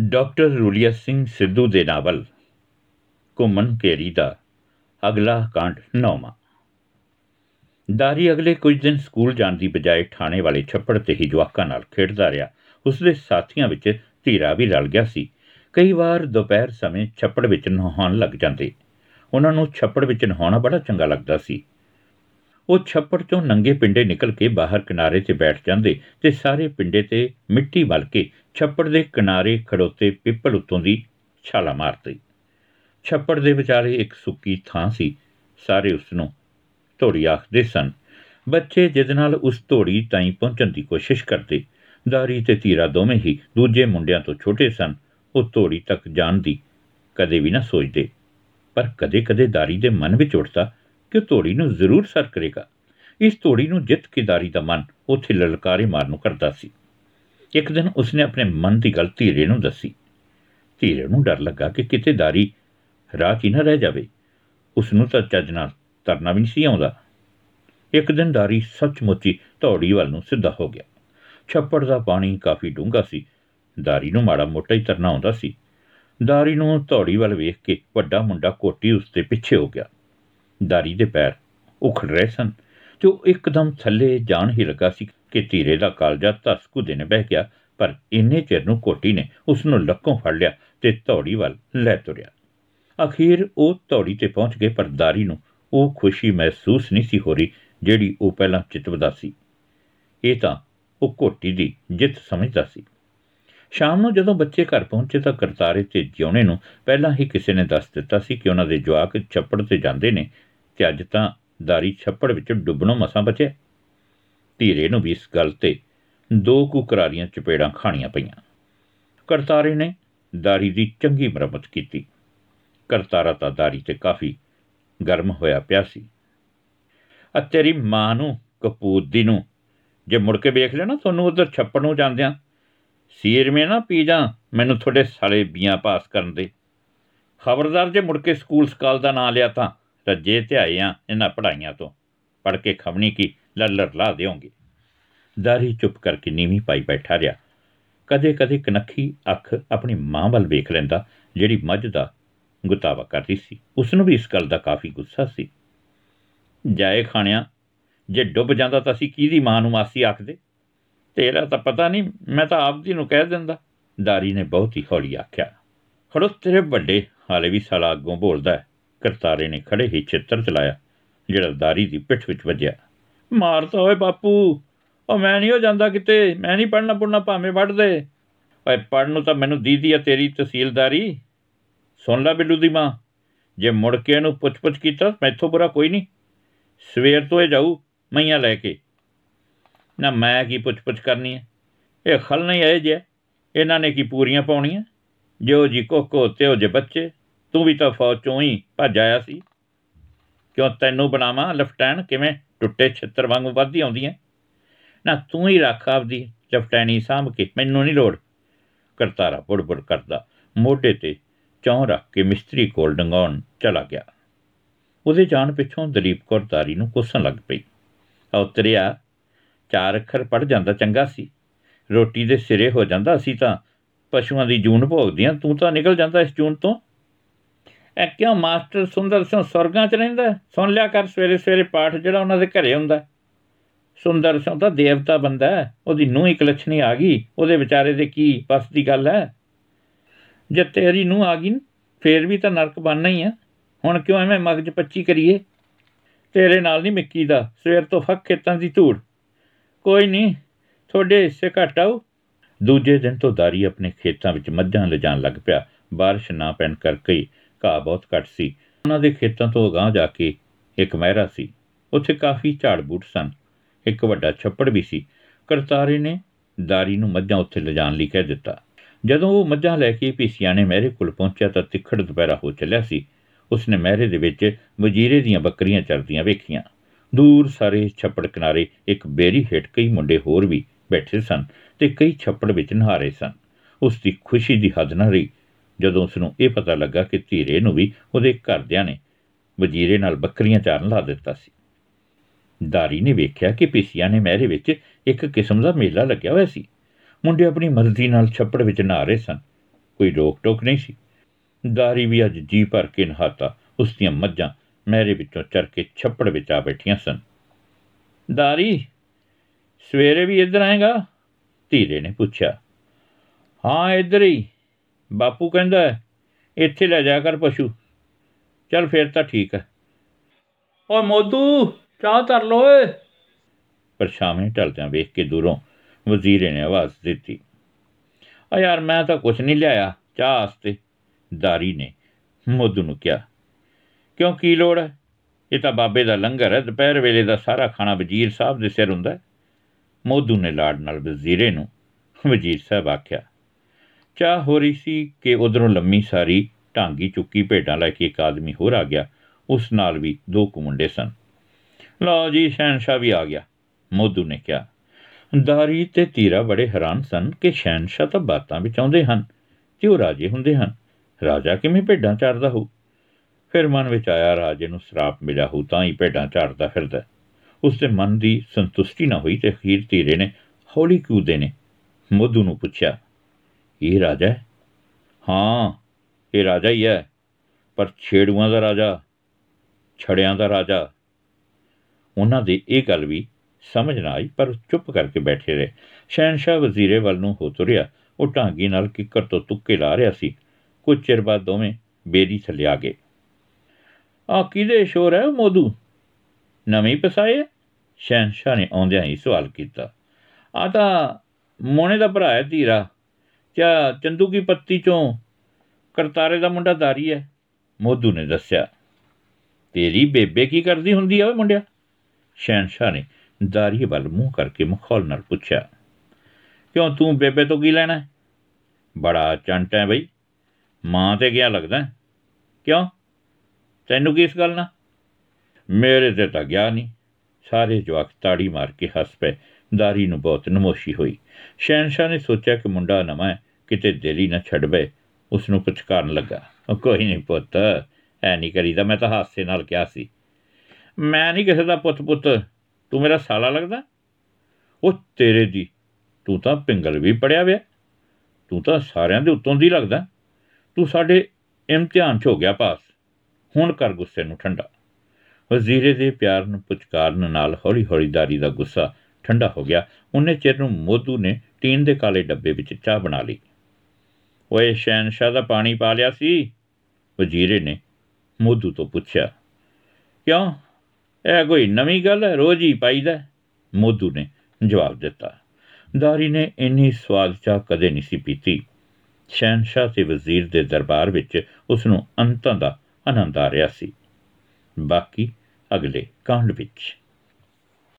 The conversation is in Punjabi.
ਡਾਕਟਰ ਰੂਲੀਆ ਸਿੰਘ ਸਿੱਧੂ ਦੇ ਨਾਵਲ, ਘੁੰਮਣ ਕੇਰੀ ਦਾ ਅਗਲਾ ਕਾਂਡ ਨੌਵਾਂ। ਦਾਰੀ ਅਗਲੇ ਕੁਝ ਦਿਨ ਸਕੂਲ ਜਾਣ ਦੀ ਬਜਾਏ ਥਾਣੇ ਵਾਲੇ ਛੱਪੜ ਤੇ ਹੀ ਜਵਾਕਾਂ ਨਾਲ ਖੇਡਦਾ ਰਿਹਾ। ਉਸ ਦੇ ਸਾਥੀਆਂ ਵਿੱਚ ਧੀਰਾ ਵੀ ਰਲ ਗਿਆ ਸੀ। ਕਈ ਵਾਰ ਦੁਪਹਿਰ ਸਮੇਂ ਛੱਪੜ ਵਿੱਚ ਨਹਾਉਣ ਲੱਗ ਜਾਂਦੇ। ਉਹਨਾਂ ਨੂੰ ਛੱਪੜ ਵਿੱਚ ਨਹਾਉਣਾ ਬੜਾ ਚੰਗਾ ਲੱਗਦਾ ਸੀ। ਉਹ ਛੱਪੜ ਤੋਂ ਨੰਗੇ ਪਿੰਡੇ ਨਿਕਲ ਕੇ ਬਾਹਰ ਕਿਨਾਰੇ ਤੇ ਬੈਠ ਜਾਂਦੇ ਤੇ ਸਾਰੇ ਪਿੰਡੇ ਤੇ ਮਿੱਟੀ ਮਲ ਕੇ ਛੱਪੜ ਦੇ ਕਿਨਾਰੇ ਖੜੋਤੇ ਪਿੱਪਲ ਉੱਤੋਂ ਦੀ ਛਾਲਾ ਮਾਰਦੇ। ਛੱਪੜ ਦੇ ਵਿਚਾਲੇ ਇੱਕ ਸੁੱਕੀ ਥਾਂ ਸੀ। ਸਾਰੇ ਉਸ ਨੂੰ ਧੋੜੀ ਆਖਦੇ ਸਨ, ਬੱਚੇ ਜਿਸ ਨਾਲ ਉਸ ਧੋੜੀ ਤਾਈਂ ਪਹੁੰਚਣ ਦੀ ਕੋਸ਼ਿਸ਼ ਕਰਦੇ। ਦਾਰੀ ਤੇ ਤੀਰਾ ਦੋਵੇਂ ਹੀ ਦੂਜੇ ਮੁੰਡਿਆਂ ਤੋਂ ਛੋਟੇ ਸਨ। ਉਹ ਧੋੜੀ ਤੱਕ ਜਾਣ ਦੀ ਕਦੇ ਵੀ ਨਾ ਸੋਚਦੇ। ਪਰ ਕਦੇ-ਕਦੇ ਦਾਰੀ ਦੇ ਮਨ ਵਿੱਚ ਉੱਠਦਾ ਕਿ ਧੋੜੀ ਨੂੰ ਜ਼ਰੂਰ ਸਰ ਕਰੇਗਾ। ਇਸ ਧੋੜੀ ਨੂੰ ਜਿੱਤ ਕੇ ਦਾਰੀ ਦਾ ਮਨ ਉੱਥੇ ਲਲਕਾਰੇ ਮਾਰਨ ਨੂੰ ਕਰਦਾ ਸੀ। ਇੱਕ ਦਿਨ ਉਸਨੇ ਆਪਣੇ ਮਨ ਦੀ ਗੱਲ ਧੀਰੇ ਨੂੰ ਦੱਸੀ। ਧੀਰੇ ਨੂੰ ਡਰ ਲੱਗਾ ਕਿ ਕਿਤੇ ਦਾਰੀ ਰਾਹ 'ਚ ਹੀ ਨਾ ਰਹਿ ਜਾਵੇ। ਉਸ ਨੂੰ ਤਾਂ ਚੱਜ ਨਾਲ ਤਰਨਾ ਵੀ ਨਹੀਂ ਸੀ ਆਉਂਦਾ। ਇੱਕ ਦਿਨ ਦਾਰੀ ਸੱਚਮੁੱਚ ਹੀ ਧੌੜੀ ਵੱਲ ਨੂੰ ਸਿੱਧਾ ਹੋ ਗਿਆ। ਛੱਪੜ ਦਾ ਪਾਣੀ ਕਾਫੀ ਡੂੰਘਾ ਸੀ। ਦਾਰੀ ਨੂੰ ਮਾੜਾ ਮੋਟਾ ਹੀ ਤਰਨਾ ਆਉਂਦਾ ਸੀ। ਦਾਰੀ ਨੂੰ ਧੌੜੀ ਵੱਲ ਵੇਖ ਕੇ ਵੱਡਾ ਮੁੰਡਾ ਕੋਟੀ ਉਸ ਦੇ ਪਿੱਛੇ ਹੋ ਗਿਆ। ਦਾਰੀ ਦੇ ਪੈਰ ਉਖੜ ਰਹੇ ਸਨ ਤੇ ਉਹ ਇੱਕਦਮ ਥੱਲੇ ਜਾਣ ਹੀ ਲੱਗਾ ਸੀ ਕਿ ਧੀਰੇ ਦਾ ਕਾਲਜਾ ਧਸਕੂ ਦੇ ਨੇ ਬਹਿ ਗਿਆ, ਪਰ ਇੰਨੇ ਚਿਰ ਨੂੰ ਕੋਟੀ ਨੇ ਉਸ ਨੂੰ ਲੱਕੋਂ ਫੜ ਲਿਆ ਤੇ ਧੌੜੀ ਵੱਲ ਲੈ ਤੁਰਿਆ। ਅਖੀਰ ਉਹ ਧੌੜੀ ਤੇ ਪਹੁੰਚ ਗਏ, ਪਰ ਦਾਰੀ ਨੂੰ ਉਹ ਖੁਸ਼ੀ ਮਹਿਸੂਸ ਨਹੀਂ ਸੀ ਹੋ ਰਹੀ ਜਿਹੜੀ ਉਹ ਪਹਿਲਾਂ ਚਿਤਵਦਾ ਸੀ। ਇਹ ਤਾਂ ਉਹ ਕੋਟੀ ਦੀ ਜਿੱਤ ਸਮਝਦਾ ਸੀ। ਸ਼ਾਮ ਨੂੰ ਜਦੋਂ ਬੱਚੇ ਘਰ ਪਹੁੰਚੇ ਤਾਂ ਕਰਤਾਰੇ ਤੇ ਜਿਉਣੇ ਨੂੰ ਪਹਿਲਾਂ ਹੀ ਕਿਸੇ ਨੇ ਦੱਸ ਦਿੱਤਾ ਸੀ ਕਿ ਉਹਨਾਂ ਦੇ ਜਵਾਕ ਛੱਪੜ ਤੇ ਜਾਂਦੇ ਨੇ ਤੇ ਅੱਜ ਤਾਂ ਦਾਰੀ ਛੱਪੜ ਵਿੱਚ ਡੁੱਬਣੋਂ ਮਸਾਂ ਬਚਿਆ ਧੀਰੇ ਨੂੰ ਵੀ ਇਸ ਗੱਲ ਤੇ ਦੋ ਕੁ ਕਰਾਰੀਆਂ ਚਪੇੜਾਂ ਖਾਣੀਆਂ ਪਈਆਂ। ਕਰਤਾਰੇ ਨੇ ਦਾਰੀ ਦੀ ਚੰਗੀ ਮਰਮਤ ਕੀਤੀ। ਕਰਤਾਰਾ ਤਾਂ ਦਾਰੀ ਤੇ ਕਾਫੀ ਗਰਮ ਹੋਇਆ ਪਿਆ ਸੀ। ਆ ਤੇਰੀ ਮਾਂ ਨੂੰ ਕਪੂਤ ਦੀ ਨੂੰ, ਜੇ ਮੁੜ ਕੇ ਵੇਖ ਲੈਣਾ ਤੁਹਾਨੂੰ ਉਧਰ ਛੱਪੜ ਨੂੰ ਜਾਂਦਿਆਂ, ਸੀਰ ਮੇ ਨਾ ਪੀ ਜਾ ਮੈਨੂੰ ਤੁਹਾਡੇ ਸਾਲੇ ਬੀਆਂ ਪਾਸ ਕਰਨ ਦੇ। ਖਬਰਦਾਰ ਜੇ ਮੁੜ ਕੇ ਸਕੂਲ ਸਕਾਲ ਦਾ ਨਾਂ ਲਿਆ ਤਾਂ ਰੱਜੇ ਤੇ ਆਏ ਆ ਇਹਨਾਂ ਪੜਾਈਆਂ ਤੋਂ। ਪੜ ਕੇ ਖਵਣੀ ਕੀ ਲੱਲਰ ਲਾ ਦਿਓਗੇ। ਦਾਰੀ ਚੁੱਪ ਕਰਕੇ ਨੀਵੀਂ ਪਾਈ ਬੈਠਾ ਰਿਹਾ। ਕਦੇ-ਕਦੇ ਕਨੱਖੀ ਅੱਖ ਆਪਣੀ ਮਾਂ ਵੱਲ ਵੇਖ ਲੈਂਦਾ, ਜਿਹੜੀ ਮੱਝ ਦਾ ਗੁਤਾਵਾ ਕਰਦੀ ਸੀ। ਉਸ ਨੂੰ ਵੀ ਇਸ ਗੱਲ ਦਾ ਕਾਫੀ ਗੁੱਸਾ ਸੀ। ਜਾਏ ਖਾਣਿਆ, ਜੇ ਡੁੱਬ ਜਾਂਦਾ ਤਾਂ ਅਸੀਂ ਕਿਹਦੀ ਮਾਂ ਨੂੰ ਮਾਸੀ ਆਖਦੇ? ਤੇਰਾ ਤਾਂ ਪਤਾ ਨਹੀਂ, ਮੈਂ ਤਾਂ ਆਪਦੀ ਨੂੰ ਕਹਿ ਦਿੰਦਾ। ਦਾਰੀ ਨੇ ਬਹੁਤ ਹੀ ਹੌਲੀ ਆਖਿਆ, ਖੜੋ ਤੇਰੇ ਵੱਡੇ ਹਾਲੇ ਵੀ ਸਾਲਾ ਅੱਗੋਂ ਬੋਲਦਾ ਹੈ। ਕਰਤਾਰੇ ਨੇ ਖੜੇ ਹੀ ਚਿੱਤਰ ਚਲਾਇਆ, ਜਿਹੜਾ ਦਾਰੀ ਦੀ ਪਿੱਠ ਵਿੱਚ ਵੱਜਿਆ। ਮਾਰਤਾ ਓਏ ਬਾਪੂ, ਉਹ ਮੈਂ ਨਹੀਂ ਹੋ ਜਾਂਦਾ ਕਿਤੇ, ਮੈਂ ਨਹੀਂ ਪੜਨਾ ਪੁੜਨਾ ਭਾਵੇਂ ਵੱਢ ਦੇ। ਓਏ ਪੜਨ ਨੂੰ ਤਾਂ ਮੈਨੂੰ ਦੀਦੀ ਆ ਤੇਰੀ ਤਹਿਸੀਲਦਾਰੀ। ਸੁਣ ਲੈ ਬਿੱਲੂ ਦੀ ਮਾਂ, ਜੇ ਮੁੜ ਕੇ ਇਹਨੂੰ ਪੁੱਛ-ਪੁੱਛ ਕੀਤਾ ਮੈਥੋਂ ਬੁਰਾ ਕੋਈ ਨਹੀਂ। ਸਵੇਰ ਤੋਂ ਇਹ ਜਾਊ ਮਈਆਂ ਲੈ ਕੇ। ਨਾ ਮੈਂ ਕੀ ਪੁੱਛ-ਪੁੱਛ ਕਰਨੀ ਹੈ? ਇਹ ਖਲ ਨਹੀਂ ਆਏ ਜੇ ਇਹਨਾਂ ਨੇ ਕੀ ਪੂਰੀਆਂ ਪਾਉਣੀਆਂ? ਜੋ ਜੀ ਕੋਕੋ ਤੇ ਉਹ ਜੇ ਬੱਚੇ। ਤੂੰ ਵੀ ਤਾਂ ਫੌਜ ਚੋਂ ਹੀ ਭੱਜ ਆਇਆ ਸੀ। ਕਿਉਂ ਤੈਨੂੰ ਬਣਾਵਾਂ ਲੈਫਟੈਨੈਂਟ ਕਿਵੇਂ ਟੁੱਟੇ ਛਿੱਤਰ ਵਾਂਗੂ ਵੱਧਦੀ ਆਉਂਦੀਆਂ ਨਾ ਤੂੰ ਹੀ ਰੱਖ ਆਪਦੀ ਲੈਫਟੈਨੀ ਸਾਂਭ ਕੇ, ਮੈਨੂੰ ਨਹੀਂ ਲੋੜ। ਕਰਤਾਰਾ ਬੁੜਬੁੜ ਕਰਦਾ, ਮੋਢੇ ਤੇ ਚੌਂ ਰੱਖ ਕੇ ਮਿਸਤਰੀ ਕੋਲ ਡੰਗਾਉਣ ਚਲਾ ਗਿਆ। ਉਹਦੇ ਜਾਣ ਪਿੱਛੋਂ ਦਲੀਪ ਕੌਰ ਦਾਰੀ ਨੂੰ ਕੋਸਣ ਲੱਗ ਪਈ। ਉਤਰਿਆ, ਚਾਰ ਅੱਖਰ ਪੜ ਜਾਂਦਾ ਚੰਗਾ ਸੀ। ਰੋਟੀ ਦੇ ਸਿਰੇ ਹੋ ਜਾਂਦਾ ਸੀ ਤਾਂ ਪਸ਼ੂਆਂ ਦੀ ਜੂਨ ਭੋਗਦੀਆਂ, ਤੂੰ ਤਾਂ ਨਿਕਲ ਜਾਂਦਾ ਇਸ ਜੂਨ ਤੋਂ। ਐ ਕਿਉਂ ਮਾਸਟਰ ਸੁੰਦਰ ਸਿੰਘ ਸਵਰਗਾਂ 'ਚ ਰਹਿੰਦਾ ਸੁਣ ਲਿਆ ਕਰ, ਸਵੇਰੇ ਸਵੇਰੇ ਪਾਠ ਜਿਹੜਾ ਉਹਨਾਂ ਦੇ ਘਰੇ ਹੁੰਦਾ ਸੁੰਦਰ ਸਿੰਘ ਤਾਂ ਦੇਵਤਾ ਬੰਦਾ ਹੈ। ਉਹਦੀ ਨੂੰਹ ਹੀ ਕਲਛਣੀ ਆ ਗਈ। ਉਹਦੇ ਵਿਚਾਰੇ ਦੇ ਕੀ ਬਸ ਦੀ ਗੱਲ ਹੈ? ਜੇ ਤੇਰੀ ਨੂੰਹ ਆ ਗਈ ਫੇਰ ਵੀ ਤਾਂ ਨਰਕ ਬਣਨਾ ਹੀ ਆ ਹੁਣ ਕਿਉਂ ਐਵੇਂ ਮਗਜ 25 ਕਰੀਏ? ਤੇਰੇ ਨਾਲ ਨਹੀਂ ਮਿੱਕੀ ਦਾ। ਸਵੇਰ ਤੋਂ ਫੱਕ ਖੇਤਾਂ ਦੀ ਧੂੜ। ਕੋਈ ਨਹੀਂ ਥੋੜੇ ਹਿੱਸੇ ਘਟਾਓ ਦੂਜੇ ਦਿਨ ਤੋਂ ਦਾਰੀ ਆਪਣੇ ਖੇਤਾਂ ਵਿੱਚ ਮੱਝਾਂ ਲਿਜਾਣ ਲੱਗ ਪਿਆ। بارش ਨਾ ਪੈਣ ਕਰਕੇ ਘਾਹ ਬਹੁਤ ਘੱਟ ਸੀ। ਉਹਨਾਂ ਦੇ ਖੇਤਾਂ ਤੋਂ ਅਗਾਂਹ ਜਾ ਕੇ ਇੱਕ ਮਹਿਰਾ ਸੀ। ਉੱਥੇ ਕਾਫੀ ਝਾੜ ਬੂਟ ਸਨ। ਇੱਕ ਵੱਡਾ ਛੱਪੜ ਵੀ ਸੀ। ਕਰਤਾਰੇ ਨੇ ਦਾਰੀ ਨੂੰ ਮੱਝਾਂ ਉੱਥੇ ਲਿਜਾਣ ਲਈ ਕਹਿ ਦਿੱਤਾ। ਜਦੋਂ ਉਹ ਮੱਝਾਂ ਲੈ ਕੇ ਪੀਸੀਆਂ ਨੇ ਮਹਿਰੇ ਕੋਲ ਪਹੁੰਚਿਆ ਤਾਂ ਤਿੱਖੜ ਦੁਪਹਿਰਾ ਹੋ ਚੱਲਿਆ ਸੀ। ਉਸਨੇ ਮਹਿਰੇ ਦੇ ਵਿੱਚ ਵਜੀਰੇ ਦੀਆਂ ਬੱਕਰੀਆਂ ਚਰਦੀਆਂ ਵੇਖੀਆਂ। ਦੂਰ ਸਾਰੇ ਛੱਪੜ ਕਿਨਾਰੇ ਇੱਕ ਬੇਰੀ ਹੇਠ ਕਈ ਮੁੰਡੇ ਹੋਰ ਵੀ ਬੈਠੇ ਸਨ ਤੇ ਕਈ ਛੱਪੜ ਵਿੱਚ ਨਹਾਰੇ ਸਨ। ਉਸ ਦੀ ਖੁਸ਼ੀ ਦੀ ਹੱਦ ਨਾ ਰਹੀ। ਜਦੋਂ ਉਸ ਨੂੰ ਇਹ ਪਤਾ ਲੱਗਾ ਕਿ ਧੀਰੇ ਨੂੰ ਵੀ ਉਹਦੇ ਘਰਦਿਆਂ ਨੇ ਵਜੀਰੇ ਨਾਲ ਬੱਕਰੀਆਂ ਚਾਰਨ ਲਾ ਦਿੱਤਾ ਸੀ। ਦਾਰੀ ਨੇ ਵੇਖਿਆ ਕਿ ਪੀਸੀਆਂ ਨੇ ਮਹਿਰੇ ਵਿੱਚ ਇੱਕ ਕਿਸਮ ਦਾ ਮੇਲਾ ਲੱਗਿਆ ਹੋਇਆ ਸੀ। ਮੁੰਡੇ ਆਪਣੀ ਮਰਜ਼ੀ ਨਾਲ ਛੱਪੜ ਵਿੱਚ ਨਹਾ ਰਹੇ ਸਨ। ਕੋਈ ਰੋਕ ਟੋਕ ਨਹੀਂ ਸੀ। ਦਾਰੀ ਵੀ ਅੱਜ ਜੀ ਭਰ ਕੇ ਨਹਾਤਾ। ਉਸ ਦੀਆਂ ਮੱਝਾਂ ਮਹਿਰੇ ਵਿੱਚੋਂ ਚਰ ਕੇ ਛੱਪੜ ਵਿੱਚ ਆ ਬੈਠੀਆਂ ਸਨ। ਦਾਰੀ, ਸਵੇਰੇ ਵੀ ਇੱਧਰ ਆਏਗਾ? ਧੀਰੇ ਨੇ ਪੁੱਛਿਆ। ਹਾਂ, ਇੱਧਰ ਹੀ। ਬਾਪੂ ਕਹਿੰਦਾ ਹੈ, ਇੱਥੇ ਲੈ ਜਾ ਕਰ ਪਸ਼ੂ। ਚੱਲ ਫੇਰ ਤਾਂ ਠੀਕ ਹੈ। ਓਏ ਮੋਦੂ ਚਾਹ ਧਰ ਲੋ ਓਏ। ਪਰਛਾਵੇਂ ਢਲਦਿਆਂ ਵੇਖ ਕੇ ਦੂਰੋਂ ਵਜ਼ੀਰੇ ਨੇ ਆਵਾਜ਼ ਦਿੱਤੀ ਆ ਯਾਰ ਮੈਂ ਤਾਂ ਕੁਛ ਨਹੀਂ ਲਿਆਇਆ ਚਾਹ ਵਾਸਤੇ। ਦਾਰੀ ਨੇ ਮੋਦੂ ਨੂੰ ਕਿਹਾ ਕਿਉਂ ਕੀ ਲੋੜ ਹੈ? ਇਹ ਤਾਂ ਬਾਬੇ ਦਾ ਲੰਗਰ ਹੈ ਦੁਪਹਿਰ ਵੇਲੇ ਦਾ ਸਾਰਾ ਖਾਣਾ ਵਜ਼ੀਰ ਸਾਹਿਬ ਦੇ ਸਿਰ ਹੁੰਦਾ ਹੈ। ਮੋਦੂ ਨੇ ਲਾੜ ਨਾਲ ਵਜ਼ੀਰੇ ਨੂੰ ਵਜ਼ੀਰ ਸਾਹਿਬ ਆਖਿਆ ਚਾਹ ਹੋ ਰਹੀ ਸੀ ਕਿ ਉਧਰੋਂ ਲੰਮੀ ਸਾਰੀ ਢਾਂਗੀ ਚੁੱਕੀ ਭੇਡਾਂ ਲੈ ਕੇ ਇੱਕ ਆਦਮੀ ਹੋਰ ਆ ਗਿਆ, ਉਸ ਨਾਲ ਵੀ ਦੋ ਕੁ ਮੁੰਡੇ ਸਨ। ਲਓ ਜੀ ਸ਼ਹਿਨशाह ਵੀ ਆ ਗਿਆ, ਮੋਦੂ ਨੇ ਕਿਹਾ। ਦਾਰੀ ਤੇ ਤੀਰਾ ਬੜੇ ਹੈਰਾਨ ਸਨ ਕਿ ਸ਼ਹਿਨशाह ਤਾਂ ਬਾਤਾਂ ਵਿੱਚ ਆਉਂਦੇ ਹਨ, ਤੇ ਉਹ ਰਾਜੇ ਹੁੰਦੇ ਹਨ। ਰਾਜਾ ਕਿਵੇਂ ਭੇਡਾਂ ਚਾਰਦਾ ਹੋ ਫਿਰ ਮਨ ਵਿੱਚ ਆਇਆ, ਰਾਜੇ ਨੂੰ ਸਰਾਪ ਮਿਲਿਆ ਹੋ ਤਾਂ ਹੀ ਭੇਡਾਂ ਚਾਰਦਾ ਫਿਰਦਾ। ਉਸ ਦੇ ਮਨ ਦੀ ਸੰਤੁਸ਼ਟੀ ਨਾ ਹੋਈ ਤੇ ਅਖੀਰ ਤੀਰੇ ਨੇ ਹੌਲੀ ਕੂਦੇ ਨੇ ਮੋਦੂ ਨੂੰ ਪੁੱਛਿਆ ਇਹ ਰਾਜਾ ਹੈ? ਹਾਂ, ਇਹ ਰਾਜਾ ਹੀ ਹੈ। ਪਰ ਛੇੜੂਆਂ ਦਾ ਰਾਜਾ, ਛੜਿਆਂ ਦਾ ਰਾਜਾ। ਉਹਨਾਂ ਦੇ ਇਹ ਗੱਲ ਵੀ ਸਮਝ ਨਾ ਆਈ, ਪਰ ਚੁੱਪ ਕਰਕੇ ਬੈਠੇ ਰਹੇ। ਸ਼ਹਿਨशाह ਵਜ਼ੀਰੇ ਵੱਲ ਨੂੰ ਹੋ ਤੁਰਿਆ। ਉਹ ਢਾਂਗੀ ਨਾਲ ਕਿੱਕਰ ਤੋਂ ਤੁੱਕੇ ਲਾ ਰਿਹਾ ਸੀ। ਕੁਝ ਚਿਰ ਬਾਅਦ ਦੋਵੇਂ ਬੇਰੀ ਥੱਲੇ ਆ ਗਏ। ਆ ਕਿਹਦੇ ਸ਼ੋਰ ਹੈ ਮੋਦੂ? ਨਵੇਂ ਪਸਾਏ ਸ਼ਹਿਨशाह ਨੇ ਆਉਂਦਿਆਂ ਹੀ ਸਵਾਲ ਕੀਤਾ। ਆ ਤਾਂ ਮੋਨੇ ਦਾ ਭਰਾ ਹੈ ਧੀਰਾ। ਕਿਆ ਚੰਦੂ ਕੀ ਪੱਤੀ ਚੋਂ ਕਰਤਾਰੇ ਦਾ ਮੁੰਡਾ ਦਾਰੀ ਹੈ। ਮੋਦੂ ਨੇ ਦੱਸਿਆ, ਤੇਰੀ ਬੇਬੇ ਕੀ ਕਰਦੀ ਹੁੰਦੀ ਆ ਓਏ ਮੁੰਡਿਆ? ਸ਼ਹਿਨशाह ਨੇ ਦਾਰੀ ਵੱਲ ਮੂੰਹ ਕਰਕੇ ਮਖੌਲ ਨਾਲ ਪੁੱਛਿਆ, ਕਿਉਂ ਤੂੰ ਬੇਬੇ ਤੋਂ ਕੀ ਲੈਣਾ ਬੜਾ ਚੰਟ ਹੈ ਬਈ। ਮਾਂ ਤੇ ਗਿਆ ਲੱਗਦਾ ਕਿਉਂ? ਤੈਨੂੰ ਕੀ ਇਸ ਗੱਲ ਨਾਲ? ਮੇਰੇ ਤੇ ਤਾਂ ਗਿਆ ਨਹੀਂ। ਸਾਰੇ ਜਵਾਕ ਤਾੜੀ ਮਾਰ ਕੇ ਹੱਸ ਪਏ। ਦਾਰੀ ਨੂੰ ਬਹੁਤ ਨਮੋਸ਼ੀ ਹੋਈ। ਸ਼ਹਿਨशाह ਨੇ ਸੋਚਿਆ ਕਿ ਮੁੰਡਾ ਨਵਾਂ ਹੈ। ਕਿਤੇ ਦਿਲ ਹੀ ਨਾ ਛੱਡ ਬਏ ਉਸ ਨੂੰ ਕੁਝ ਕਰਨ ਲੱਗਾ। ਉਹ ਕੋਈ ਨਹੀਂ ਪੁੱਤ, ਐ ਨਹੀਂ ਕਰੀਦਾ, ਮੈਂ ਤਾਂ ਹਾਸੇ ਨਾਲ ਕਿਹਾ ਸੀ। ਮੈਂ ਨਹੀਂ ਕਿਸੇ ਦਾ ਪੁੱਤ ਪੁੱਤ, ਤੂੰ ਮੇਰਾ ਸਾਲਾ ਲੱਗਦਾ? ਉਹ ਤੇਰੇ ਦੀ, ਤੂੰ ਤਾਂ ਪਿੰਗਲ ਵੀ ਪੜਿਆ ਵਿਆ ਤੂੰ ਤਾਂ ਸਾਰਿਆਂ ਦੇ ਉੱਤੋਂ ਦੀ ਲੱਗਦਾ। ਤੂੰ ਸਾਡੇ ਇਮਤਿਹਾਨ 'ਚ ਹੋ ਗਿਆ ਪਾਸ। ਹੁਣ ਕਰ ਗੁੱਸੇ ਨੂੰ ਠੰਡਾ। ਵਜ਼ੀਰੇ ਦੇ ਪਿਆਰ ਨੂੰ ਪੁਚਕਾਰਨ ਨਾਲ ਹੌਲੀ ਹੌਲੀ ਦਾਰੀ ਦਾ ਗੁੱਸਾ ਠੰਡਾ ਹੋ ਗਿਆ। ਉਹਨੇ ਚਿਰ ਨੂੰ ਮੋਦੂ ਨੇ ਟੀਨ ਦੇ ਕਾਲੇ ਡੱਬੇ ਵਿੱਚ ਚਾਹ ਬਣਾ ਲਈ। ਓਏ ਸ਼ਹਿਨशाह ਦਾ ਪਾਣੀ ਪਾ ਲਿਆ ਸੀ? ਵਜ਼ੀਰੇ ਨੇ ਮੋਦੂ ਤੋਂ ਪੁੱਛਿਆ, ਕਿਉਂ? ਇਹ ਕੋਈ ਨਵੀਂ ਗੱਲ ਹੈ? ਰੋਜ਼ ਹੀ ਪਾਈਦਾ ਮੋਦੂ ਨੇ ਜਵਾਬ ਦਿੱਤਾ, ਦਾਰੀ ਨੇ ਇੰਨੀ ਸਵਾਦ ਚਾਹ ਕਦੇ ਨਹੀਂ ਸੀ ਪੀਤੀ। ਸ਼ਹਿਨशाह ਤੇ ਵਜ਼ੀਰ ਦੇ ਦਰਬਾਰ ਵਿੱਚ ਉਸ ਨੂੰ ਅੰਤਾਂ ਦਾ ਆਨੰਦ ਆ ਰਿਹਾ ਸੀ। ਬਾਕੀ ਅਗਲੇ ਕਾਂਡ ਵਿੱਚ